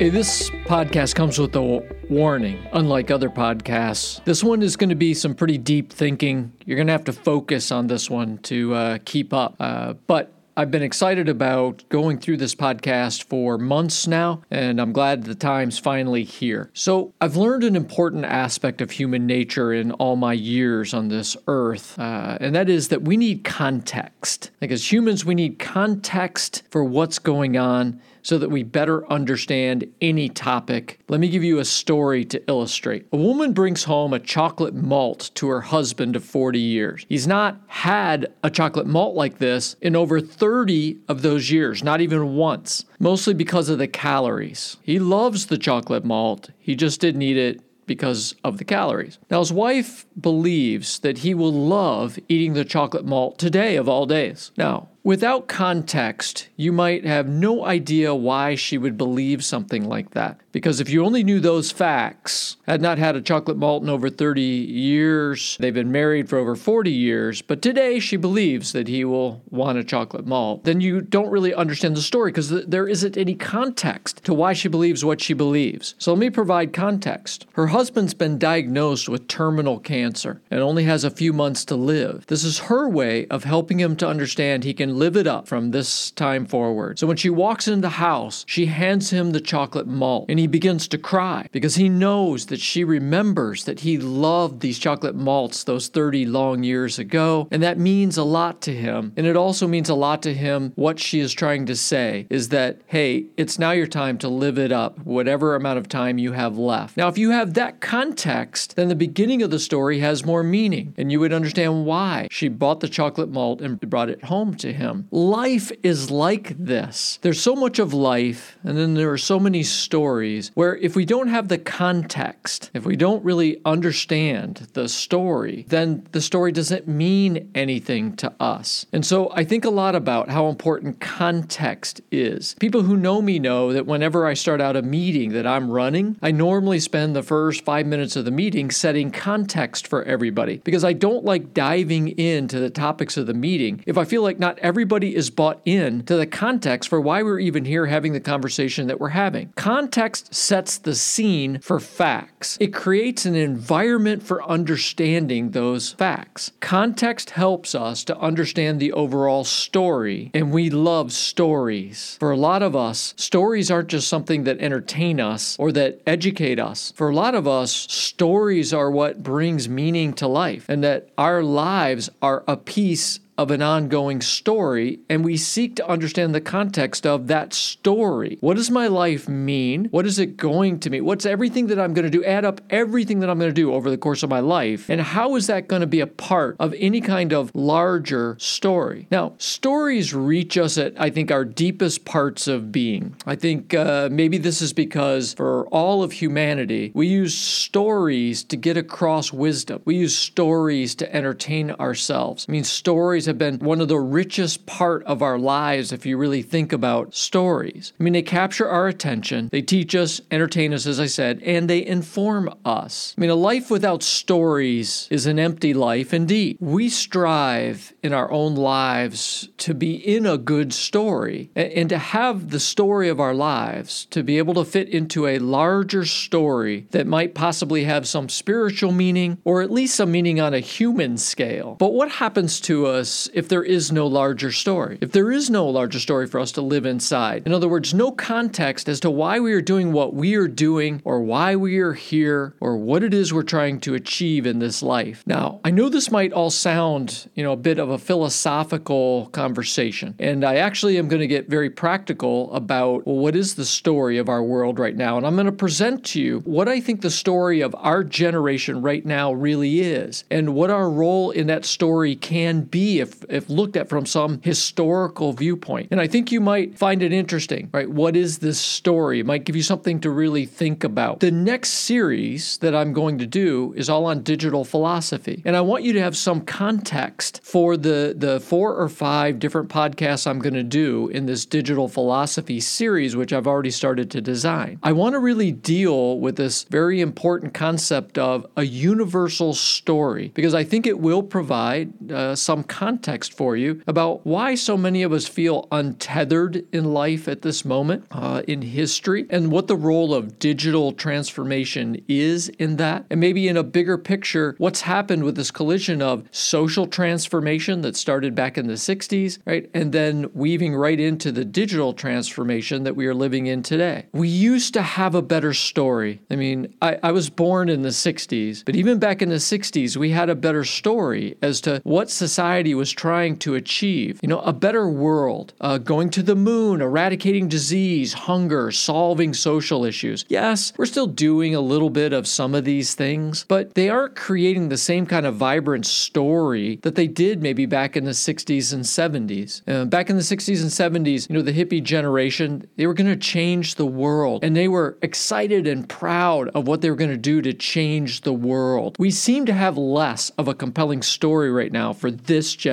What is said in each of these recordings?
Hey, this podcast comes with a warning. Unlike other podcasts, this one is going to be some pretty deep thinking. You're going to have to focus on this one to uh, keep up. Uh, but I've been excited about going through this podcast for months now, and I'm glad the time's finally here. So, I've learned an important aspect of human nature in all my years on this earth, uh, and that is that we need context. Like, as humans, we need context for what's going on so that we better understand any topic. Let me give you a story to illustrate. A woman brings home a chocolate malt to her husband of 40 years. He's not had a chocolate malt like this in over 30 of those years, not even once, mostly because of the calories. He loves the chocolate malt, he just didn't eat it because of the calories. Now, his wife believes that he will love eating the chocolate malt today of all days. Now, Without context, you might have no idea why she would believe something like that. Because if you only knew those facts, had not had a chocolate malt in over 30 years, they've been married for over 40 years, but today she believes that he will want a chocolate malt, then you don't really understand the story because there isn't any context to why she believes what she believes. So let me provide context. Her husband's been diagnosed with terminal cancer and only has a few months to live. This is her way of helping him to understand he can live it up from this time forward. So when she walks into the house, she hands him the chocolate malt and he begins to cry because he knows that she remembers that he loved these chocolate malts those 30 long years ago. And that means a lot to him. And it also means a lot to him what she is trying to say is that, hey, it's now your time to live it up, whatever amount of time you have left. Now, if you have that context, then the beginning of the story has more meaning and you would understand why she bought the chocolate malt and brought it home to him. Life is like this. There's so much of life, and then there are so many stories where if we don't have the context, if we don't really understand the story, then the story doesn't mean anything to us. And so I think a lot about how important context is. People who know me know that whenever I start out a meeting that I'm running, I normally spend the first five minutes of the meeting setting context for everybody because I don't like diving into the topics of the meeting if I feel like not is bought in to the context for why we're even here having the conversation that we're having. Context sets the scene for facts. It creates an environment for understanding those facts. Context helps us to understand the overall story, and we love stories. For a lot of us, stories aren't just something that entertain us or that educate us. For a lot of us, stories are what brings meaning to life, and that our lives are a piece of an ongoing story, and we seek to understand the context of that story. What does my life mean? What is it going to mean? What's everything that I'm going to do? Add up everything that I'm going to do over the course of my life, and how is that going to be a part of any kind of larger story? Now, stories reach us at, I think, our deepest parts of being. I think uh, maybe this is because for all of humanity, we use stories to get across wisdom. We use stories to entertain ourselves. I mean, stories have been one of the richest part of our lives if you really think about stories. I mean, they capture our attention, they teach us, entertain us, as I said, and they inform us. I mean, a life without stories is an empty life indeed. We strive in our own lives to be in a good story and to have the story of our lives to be able to fit into a larger story that might possibly have some spiritual meaning or at least some meaning on a human scale. But what happens to us if there is no larger story. If there is no larger story for us to live inside. In other words, no context as to why we are doing what we are doing or why we are here or what it is we're trying to achieve in this life. Now, I know this might all sound, you know, a bit of a philosophical conversation. And I actually am going to get very practical about well, what is the story of our world right now. And I'm going to present to you what I think the story of our generation right now really is and what our role in that story can be if if, looked at from some historical viewpoint. And I think you might find it interesting, right? What is this story? It might give you something to really think about. The next series that I'm going to do is all on digital philosophy. And I want you to have some context for the, the four or five different podcasts I'm going to do in this digital philosophy series, which I've already started to design. I want to really deal with this very important concept of a universal story because I think it will provide uh, some context context for you about why so many of us feel untethered in life at this moment uh, in history and what the role of digital transformation is in that. And maybe in a bigger picture, what's happened with this collision of social transformation that started back in the 60s, right? And then weaving right into the digital transformation that we are living in today. We used to have a better story. I mean, I, I was born in the 60s, but even back in the 60s, we had a better story as to what society was trying to achieve. You know, a better world, uh, going to the moon, eradicating disease, hunger, solving social issues. Yes, we're still doing a little bit of some of these things, but they aren't creating the same kind of vibrant story that they did maybe back in the 60s and 70s. Uh, back in the 60s and 70s, you know, the hippie generation, they were going to change the world and they were excited and proud of what they were going to do to change the world. We seem to have less of a compelling story right now for this generation,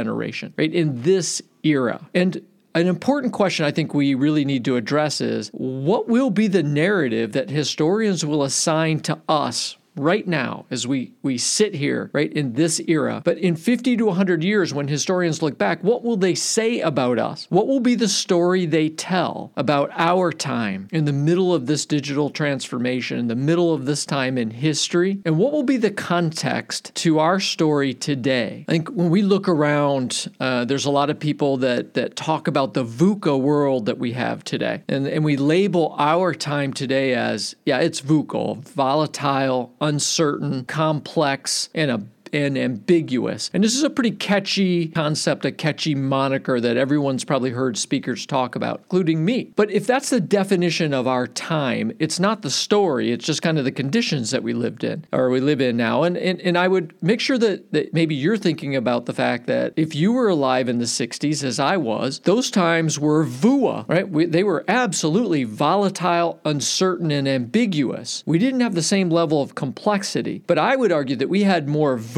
right? In this era. And an important question I think we really need to address is what will be the narrative that historians will assign to us right now as we, we sit here, right, in this era. But in 50 to 100 years, when historians look back, what will they say about us? What will be the story they tell about our time in the middle of this digital transformation, in the middle of this time in history? And what will be the context to our story today? I think when we look around, uh, there's a lot of people that, that talk about the VUCA world that we have today. And, and we label our time today as, yeah, it's VUCA, volatile, uncertain, complex, and a and ambiguous. And this is a pretty catchy concept, a catchy moniker that everyone's probably heard speakers talk about, including me. But if that's the definition of our time, it's not the story, it's just kind of the conditions that we lived in or we live in now. And and, and I would make sure that, that maybe you're thinking about the fact that if you were alive in the 60s, as I was, those times were VUA, right? We, they were absolutely volatile, uncertain, and ambiguous. We didn't have the same level of complexity, but I would argue that we had more VUA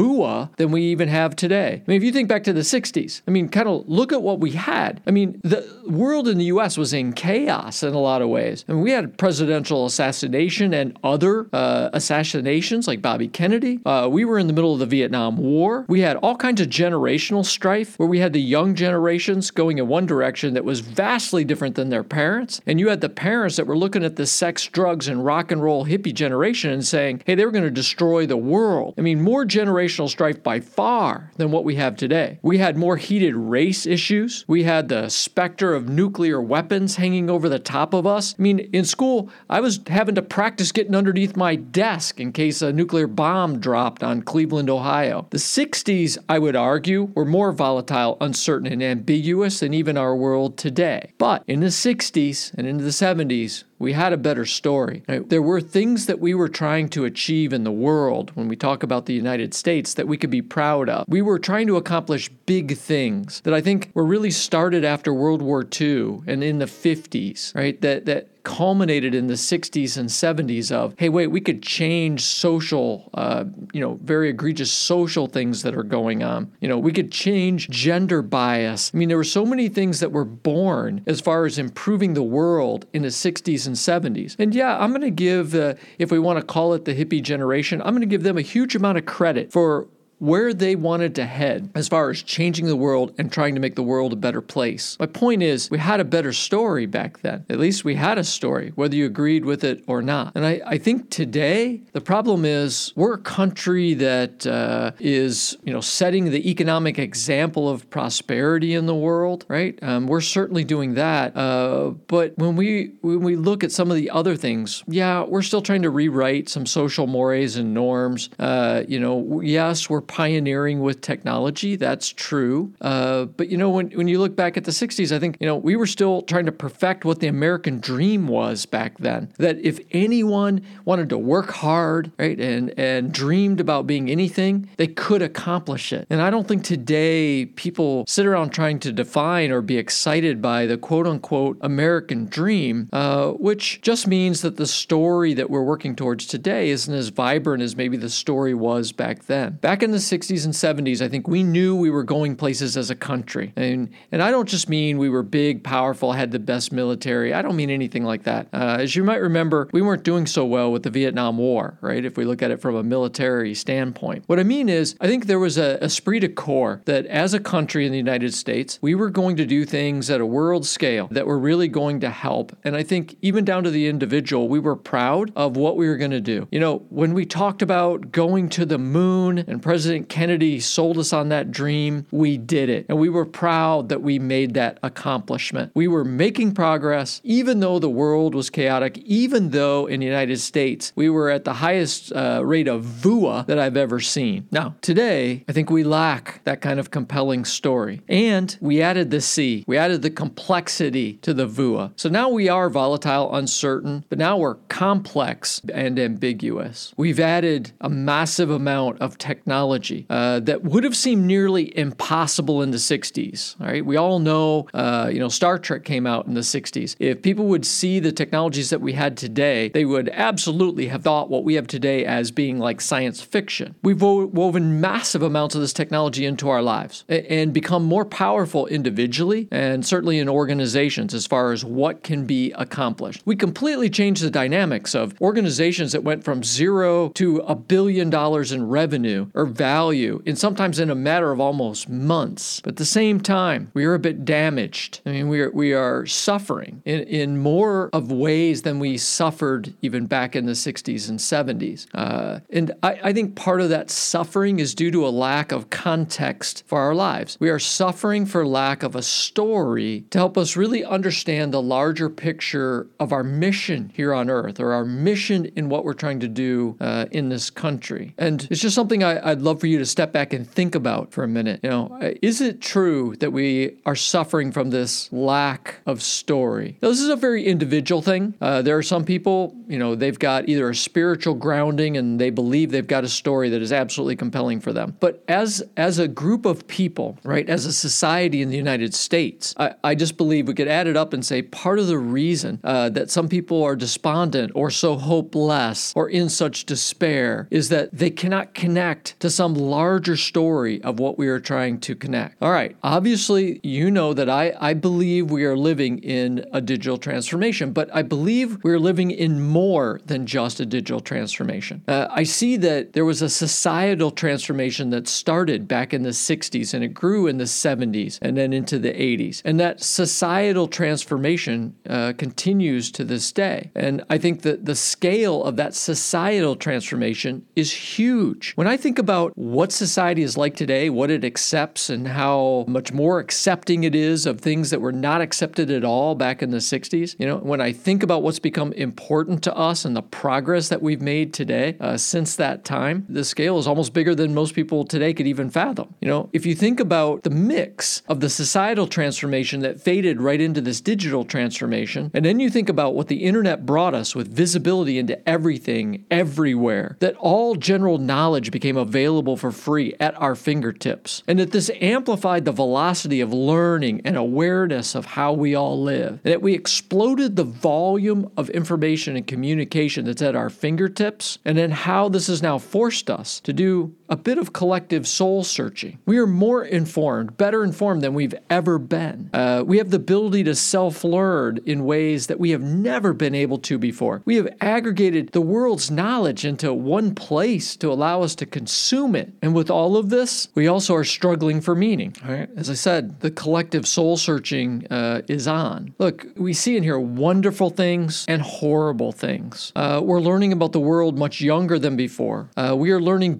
than we even have today. I mean, if you think back to the 60s, I mean, kind of look at what we had. I mean, the world in the US was in chaos in a lot of ways. I mean, we had presidential assassination and other uh, assassinations like Bobby Kennedy. Uh, we were in the middle of the Vietnam War. We had all kinds of generational strife where we had the young generations going in one direction that was vastly different than their parents. And you had the parents that were looking at the sex, drugs, and rock and roll hippie generation and saying, hey, they were going to destroy the world. I mean, more generational generational strife by far than what we have today. We had more heated race issues. We had the specter of nuclear weapons hanging over the top of us. I mean, in school, I was having to practice getting underneath my desk in case a nuclear bomb dropped on Cleveland, Ohio. The 60s, I would argue, were more volatile, uncertain, and ambiguous than even our world today. But in the 60s and into the 70s, we had a better story. There were things that we were trying to achieve in the world when we talk about the United States that we could be proud of. We were trying to accomplish big things that I think were really started after World War II and in the 50s, right? That that culminated in the 60s and 70s of hey wait we could change social uh, you know very egregious social things that are going on. You know we could change gender bias. I mean there were so many things that were born as far as improving the world in the 60s and 70s and yeah i'm going to give uh, if we want to call it the hippie generation i'm going to give them a huge amount of credit for where they wanted to head as far as changing the world and trying to make the world a better place. My point is, we had a better story back then. At least we had a story, whether you agreed with it or not. And I, I think today, the problem is we're a country that uh, is, you know, setting the economic example of prosperity in the world, right? Um, we're certainly doing that. Uh, but when we when we look at some of the other things, yeah, we're still trying to rewrite some social mores and norms. Uh, you know, yes, we're pioneering with technology. That's true. Uh, but you know, when, when you look back at the 60s, I think, you know, we were still trying to perfect what the American dream was back then. That if anyone wanted to work hard, right, and, and dreamed about being anything, they could accomplish it. And I don't think today people sit around trying to define or be excited by the quote unquote American dream, uh, which just means that the story that we're working towards today isn't as vibrant as maybe the story was back then. Back in the the 60s and 70s, I think we knew we were going places as a country. And, and I don't just mean we were big, powerful, had the best military. I don't mean anything like that. Uh, as you might remember, we weren't doing so well with the Vietnam War, right? If we look at it from a military standpoint. What I mean is, I think there was a esprit de corps that as a country in the United States, we were going to do things at a world scale that were really going to help. And I think even down to the individual, we were proud of what we were going to do. You know, when we talked about going to the moon and President Kennedy sold us on that dream, we did it. And we were proud that we made that accomplishment. We were making progress, even though the world was chaotic, even though in the United States we were at the highest uh, rate of VUA that I've ever seen. Now, today, I think we lack that kind of compelling story. And we added the C, we added the complexity to the VUA. So now we are volatile, uncertain, but now we're complex and ambiguous. We've added a massive amount of technology uh, that would have seemed nearly impossible in the 60s. All right, we all know, uh, you know, Star Trek came out in the 60s. If people would see the technologies that we had today, they would absolutely have thought what we have today as being like science fiction. We've wo- woven massive amounts of this technology into our lives and become more powerful individually and certainly in organizations as far as what can be accomplished. We completely changed the dynamics of organizations that went from zero to a billion dollars in revenue or value, and sometimes in a matter of almost months. But at the same time, we are a bit damaged. I mean, we are, we are suffering in, in more of ways than we suffered even back in the 60s and 70s. Uh, and I, I think part of that suffering is due to a lack of context for our lives. We are suffering for lack of a story to help us really understand the larger picture of our mission here on earth or our mission in what we're trying to do uh, in this country. And it's just something I, I'd love for you to step back and think about for a minute. You know, is it true that we are suffering from this lack of story? Now, this is a very individual thing. Uh, there are some people, you know, they've got either a spiritual grounding and they believe they've got a story that is absolutely compelling for them. But as as a group of people, right, as a society in the United States, I, I just believe we could add it up and say part of the reason uh, that some people are despondent or so hopeless or in such despair is that they cannot connect to some larger story of what we are trying to connect. All right, obviously, you know that I, I believe we are living in a digital transformation, but I believe we're living in more than just a digital transformation. Uh, I see that there was a societal transformation that started back in the 60s and it grew in the 70s and then into the 80s. And that societal transformation uh, continues to this day. And I think that the scale of that societal transformation is huge. When I think about what society is like today, what it accepts, and how much more accepting it is of things that were not accepted at all back in the 60s, you know, when I think about what's become important to us and the progress that we've made today uh, since that time, the scale is almost bigger than most people today could even fathom. You know, if you think about the mix of the societal transformation that faded right into this digital transformation, and then you think about what the internet brought us with visibility into everything, everywhere, that all general knowledge became available for free at our fingertips, and that this amplified the velocity of learning and awareness of how we all live, and that we exploded the volume of information and communication that's at our fingertips, and then how this has now forced us to do a bit of collective soul searching. We are more informed, better informed than we've ever been. Uh, we have the ability to self learn in ways that we have never been able to before. We have aggregated the world's knowledge into one place to allow us to consume it. And with all of this, we also are struggling for meaning. All right? As I said, the collective soul searching uh, is on. Look, we see in here wonderful things and horrible things. Uh, we're learning about the world much younger than before. Uh, we are learning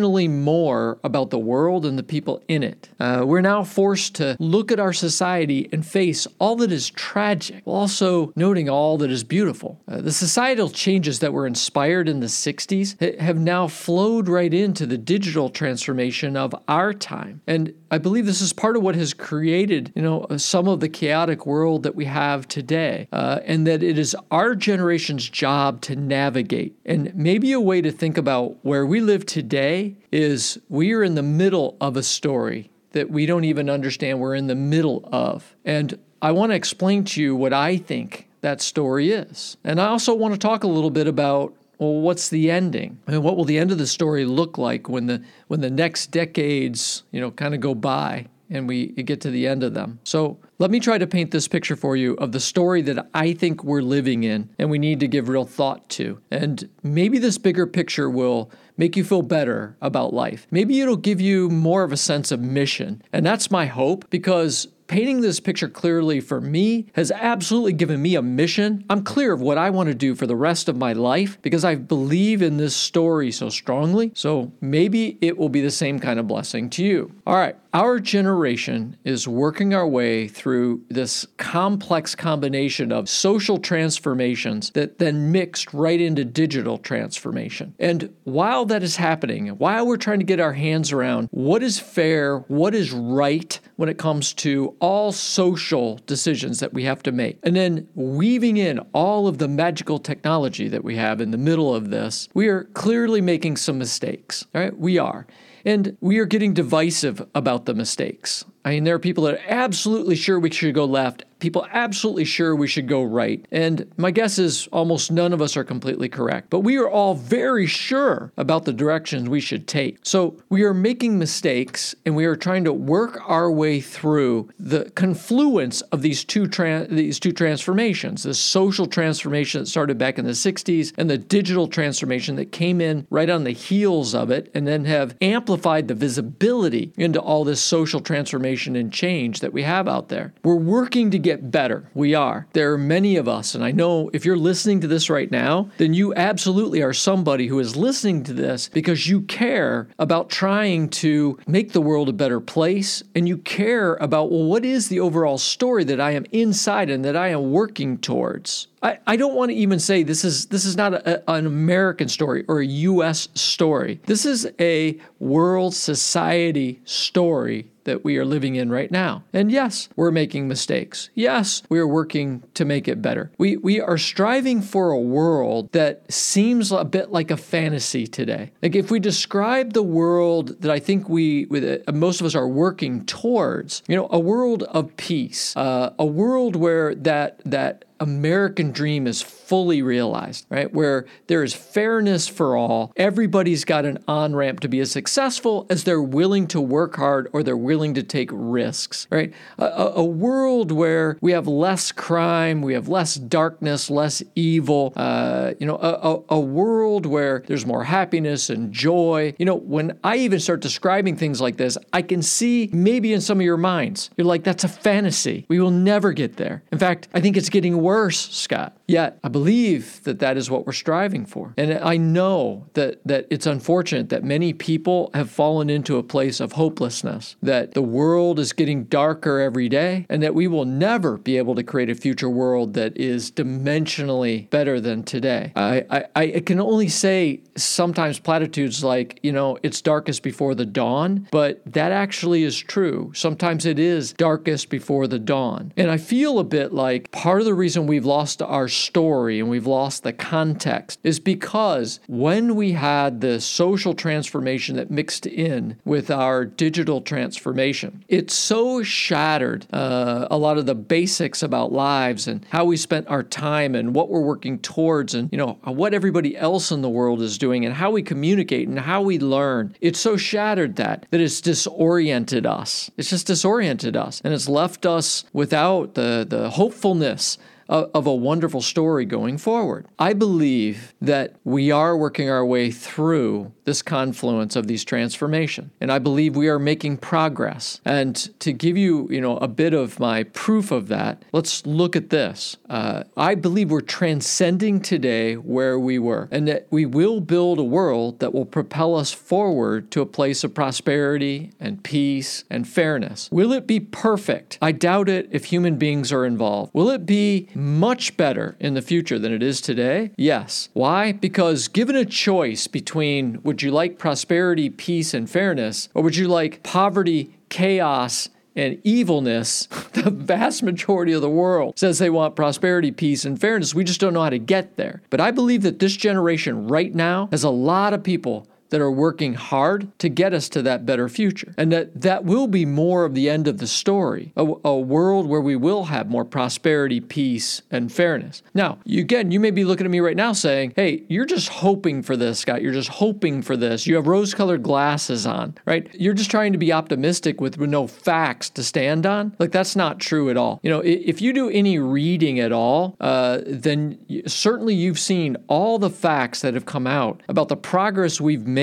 dimensionally more about the world and the people in it. Uh, we're now forced to look at our society and face all that is tragic, while also noting all that is beautiful. Uh, the societal changes that were inspired in the 60s have now flowed right into the digital transformation of our time. And I believe this is part of what has created, you know, some of the chaotic world that we have today, uh, and that it is our generation's job to navigate. And maybe a way to think about where we live today is we are in the middle of a story that we don't even understand we're in the middle of. And I want to explain to you what I think that story is. And I also want to talk a little bit about well, what's the ending? I mean, what will the end of the story look like when the when the next decades, you know, kind of go by and we get to the end of them? So let me try to paint this picture for you of the story that I think we're living in and we need to give real thought to. And maybe this bigger picture will make you feel better about life. Maybe it'll give you more of a sense of mission. And that's my hope because painting this picture clearly for me has absolutely given me a mission. I'm clear of what I want to do for the rest of my life because I believe in this story so strongly. So maybe it will be the same kind of blessing to you. All right. Our generation is working our way through this complex combination of social transformations that then mixed right into digital transformation. And while that is happening, while we're trying to get our hands around what is fair, what is right when it comes to all social decisions that we have to make, and then weaving in all of the magical technology that we have in the middle of this, we are clearly making some mistakes. Right, we are. And we are getting divisive about the mistakes. I mean, there are people that are absolutely sure we should go left, people absolutely sure we should go right. And my guess is almost none of us are completely correct, but we are all very sure about the directions we should take. So we are making mistakes and we are trying to work our way through the confluence of these two these two transformations, the social transformation that started back in the 60s and the digital transformation that came in right on the heels of it and then have amplified the visibility into all this social transformation transformation and change that we have out there. We're working to get better. We are. There are many of us, and I know if you're listening to this right now, then you absolutely are somebody who is listening to this because you care about trying to make the world a better place and you care about, well, what is the overall story that I am inside and that I am working towards? I, I don't want to even say this is this is not a, an American story or a US story. This is a world society story that we are living in right now. And yes, we're making mistakes. Yes, we are working to make it better. We we are striving for a world that seems a bit like a fantasy today. Like if we describe the world that I think we with uh, most of us are working towards, you know, a world of peace, uh, a world where that that American dream is fully realized, right? Where there is fairness for all. Everybody's got an on ramp to be as successful as they're willing to work hard or they're willing to take risks, right? A, a world where we have less crime, we have less darkness, less evil, uh, you know, a, a, a world where there's more happiness and joy. You know, when I even start describing things like this, I can see maybe in some of your minds, you're like, that's a fantasy. We will never get there. In fact, I think it's getting worse worse, Scott. Yet I believe that that is what we're striving for. And I know that, that it's unfortunate that many people have fallen into a place of hopelessness, that the world is getting darker every day, and that we will never be able to create a future world that is dimensionally better than today. I, I, I can only say sometimes platitudes like, you know, it's darkest before the dawn, but that actually is true. Sometimes it is darkest before the dawn. And I feel a bit like part of the reason reason we've lost our story and we've lost the context is because when we had the social transformation that mixed in with our digital transformation, it so shattered uh, a lot of the basics about lives and how we spent our time and what we're working towards and you know what everybody else in the world is doing and how we communicate and how we learn. It's so shattered that that it's disoriented us. It's just disoriented us and it's left us without the the hopefulness of a wonderful story going forward. I believe that we are working our way through this confluence of these transformation, and I believe we are making progress. And to give you, you know, a bit of my proof of that, let's look at this. Uh, I believe we're transcending today where we were, and that we will build a world that will propel us forward to a place of prosperity and peace and fairness. Will it be perfect? I doubt it if human beings are involved. Will it be much better in the future than it is today? Yes. Why? Because given a choice between would you like prosperity, peace, and fairness, or would you like poverty, chaos, and evilness, the vast majority of the world says they want prosperity, peace, and fairness. We just don't know how to get there. But I believe that this generation right now has a lot of people that are working hard to get us to that better future. And that that will be more of the end of the story, a, a world where we will have more prosperity, peace, and fairness. Now, you, again, you may be looking at me right now saying, hey, you're just hoping for this, Scott. You're just hoping for this. You have rose colored glasses on, right? You're just trying to be optimistic with, no facts to stand on. Like, that's not true at all. You know, if you do any reading at all, uh, then certainly you've seen all the facts that have come out about the progress we've made,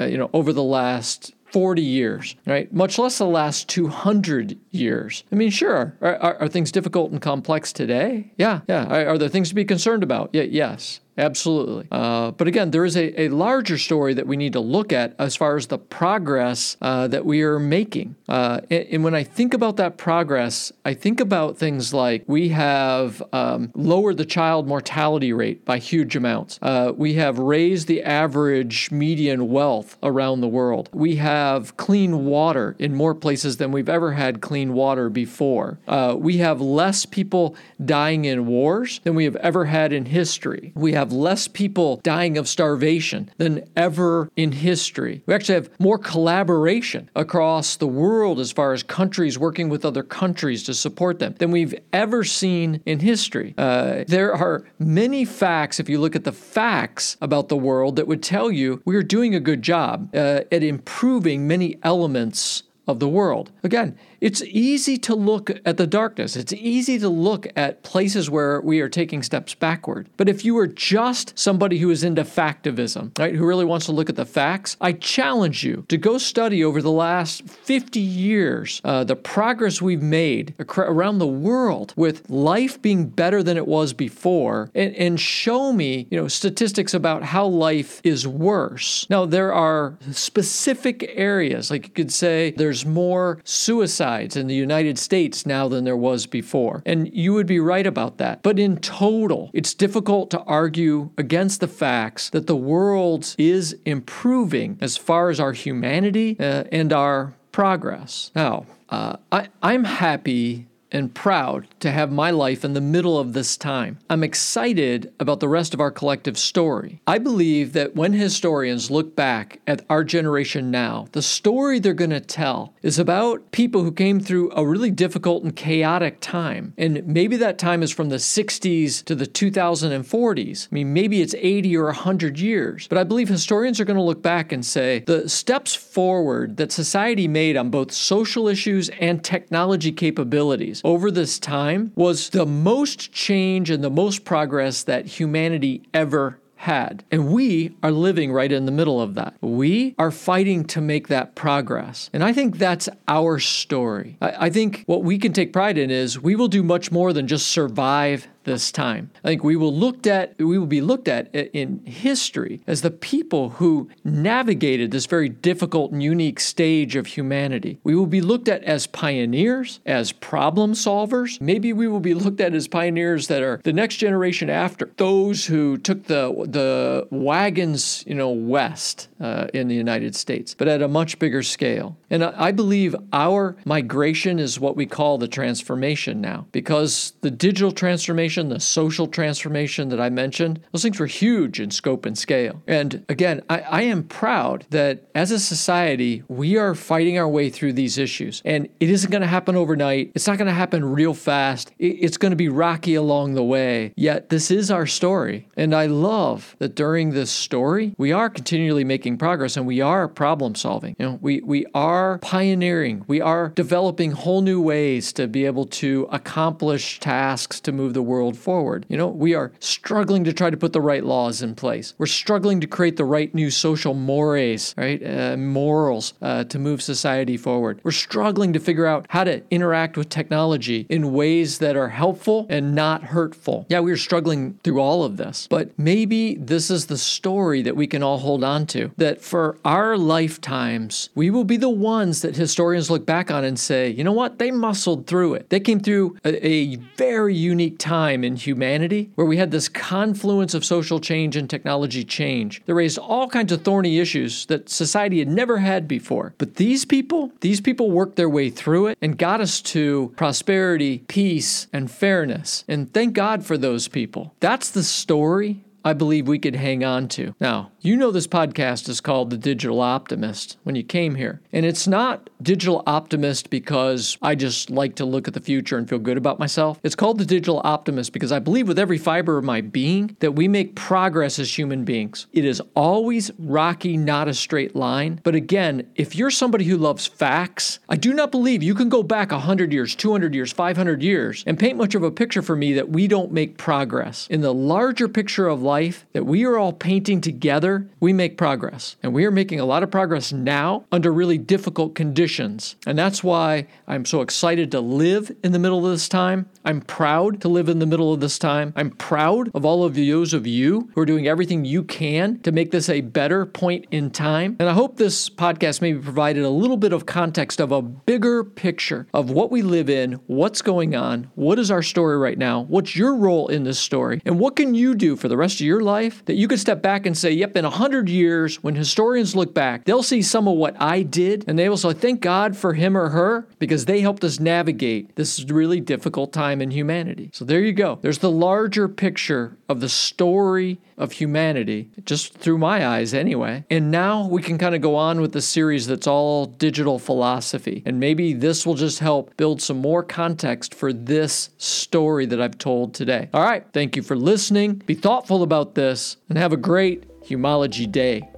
uh, you know, over the last 40 years, right? Much less the last 200 years. I mean, sure, are, are, are things difficult and complex today? Yeah, yeah. Are, are, there things to be concerned about? Yeah, yes. Absolutely. Uh, but again, there is a, a larger story that we need to look at as far as the progress uh, that we are making. Uh, and, and, when I think about that progress, I think about things like we have um, lowered the child mortality rate by huge amounts. Uh, we have raised the average median wealth around the world. We have clean water in more places than we've ever had clean water before. Uh, we have less people dying in wars than we have ever had in history. We have have less people dying of starvation than ever in history. We actually have more collaboration across the world as far as countries working with other countries to support them than we've ever seen in history. Uh, there are many facts, if you look at the facts about the world, that would tell you we are doing a good job uh, at improving many elements of the world. Again, it's easy to look at the darkness. It's easy to look at places where we are taking steps backward. But if you are just somebody who is into factivism, right, who really wants to look at the facts, I challenge you to go study over the last 50 years uh, the progress we've made around the world with life being better than it was before and, and show me, you know, statistics about how life is worse. Now, there are specific areas, like you could say there's more suicide in the United States now than there was before. And you would be right about that. But in total, it's difficult to argue against the facts that the world is improving as far as our humanity uh, and our progress. Now, uh, I, I'm happy and proud to have my life in the middle of this time. I'm excited about the rest of our collective story. I believe that when historians look back at our generation now, the story they're going to tell is about people who came through a really difficult and chaotic time. And maybe that time is from the 60s to the 2040s. I mean, maybe it's 80 or 100 years. But I believe historians are going to look back and say the steps forward that society made on both social issues and technology capabilities over this time was the most change and the most progress that humanity ever had. And we are living right in the middle of that. We are fighting to make that progress. And I think that's our story. I, I, think what we can take pride in is we will do much more than just survive this time. I think we will looked at we will be looked at in history as the people who navigated this very difficult and unique stage of humanity. We will be looked at as pioneers, as problem solvers. Maybe we will be looked at as pioneers that are the next generation after those who took the the wagons, you know, west uh, in the United States, but at a much bigger scale. And I believe our migration is what we call the transformation now, because the digital transformation the social transformation that I mentioned, those things were huge in scope and scale. And again, I, I am proud that as a society, we are fighting our way through these issues. And it isn't going to happen overnight, it's not going to happen real fast, it's going to be rocky along the way. Yet, this is our story. And I love that during this story, we are continually making progress and we are problem solving. You know, we, we are pioneering, we are developing whole new ways to be able to accomplish tasks to move the world world forward. You know, we are struggling to try to put the right laws in place. We're struggling to create the right new social mores, right? Uh, morals uh, to move society forward. We're struggling to figure out how to interact with technology in ways that are helpful and not hurtful. Yeah, we are struggling through all of this, but maybe this is the story that we can all hold on to. That for our lifetimes, we will be the ones that historians look back on and say, you know what? They muscled through it. They came through a, a very unique time in humanity where we had this confluence of social change and technology change that raised all kinds of thorny issues that society had never had before. But these people, these people worked their way through it and got us to prosperity, peace, and fairness. And thank God for those people. That's the story I believe we could hang on to. Now, you know this podcast is called The Digital Optimist when you came here. And it's not Digital Optimist because I just like to look at the future and feel good about myself. It's called The Digital Optimist because I believe with every fiber of my being that we make progress as human beings. It is always rocky, not a straight line. But again, if you're somebody who loves facts, I do not believe you can go back 100 years, 200 years, 500 years and paint much of a picture for me that we don't make progress. In the larger picture of life that we are all painting together, we make progress. And we are making a lot of progress now under really difficult conditions. And that's why I'm so excited to live in the middle of this time. I'm proud to live in the middle of this time. I'm proud of all of those of you who are doing everything you can to make this a better point in time. And I hope this podcast maybe provided a little bit of context of a bigger picture of what we live in, what's going on, what is our story right now, what's your role in this story, and what can you do for the rest of your life that you could step back and say, yep, in 100 years, when historians look back, they'll see some of what I did and they will say, thank God for him or her because they helped us navigate this really difficult time in humanity. So there you go. There's the larger picture of the story of humanity, just through my eyes anyway. And now we can kind of go on with the series that's all digital philosophy. And maybe this will just help build some more context for this story that I've told today. All right, thank you for listening. Be thoughtful about this and have a great Humology Day.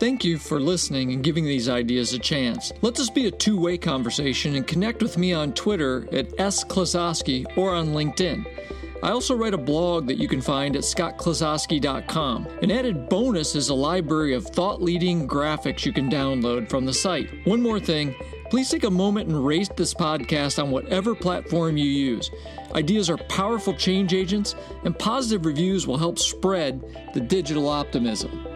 Thank you for listening and giving these ideas a chance. Let this be a two way conversation and connect with me on Twitter at S. Klososky or on LinkedIn. I also write a blog that you can find at scottklososky.com. An added bonus is a library of thought leading graphics you can download from the site. One more thing please take a moment and rate this podcast on whatever platform you use. Ideas are powerful change agents, and positive reviews will help spread the digital optimism.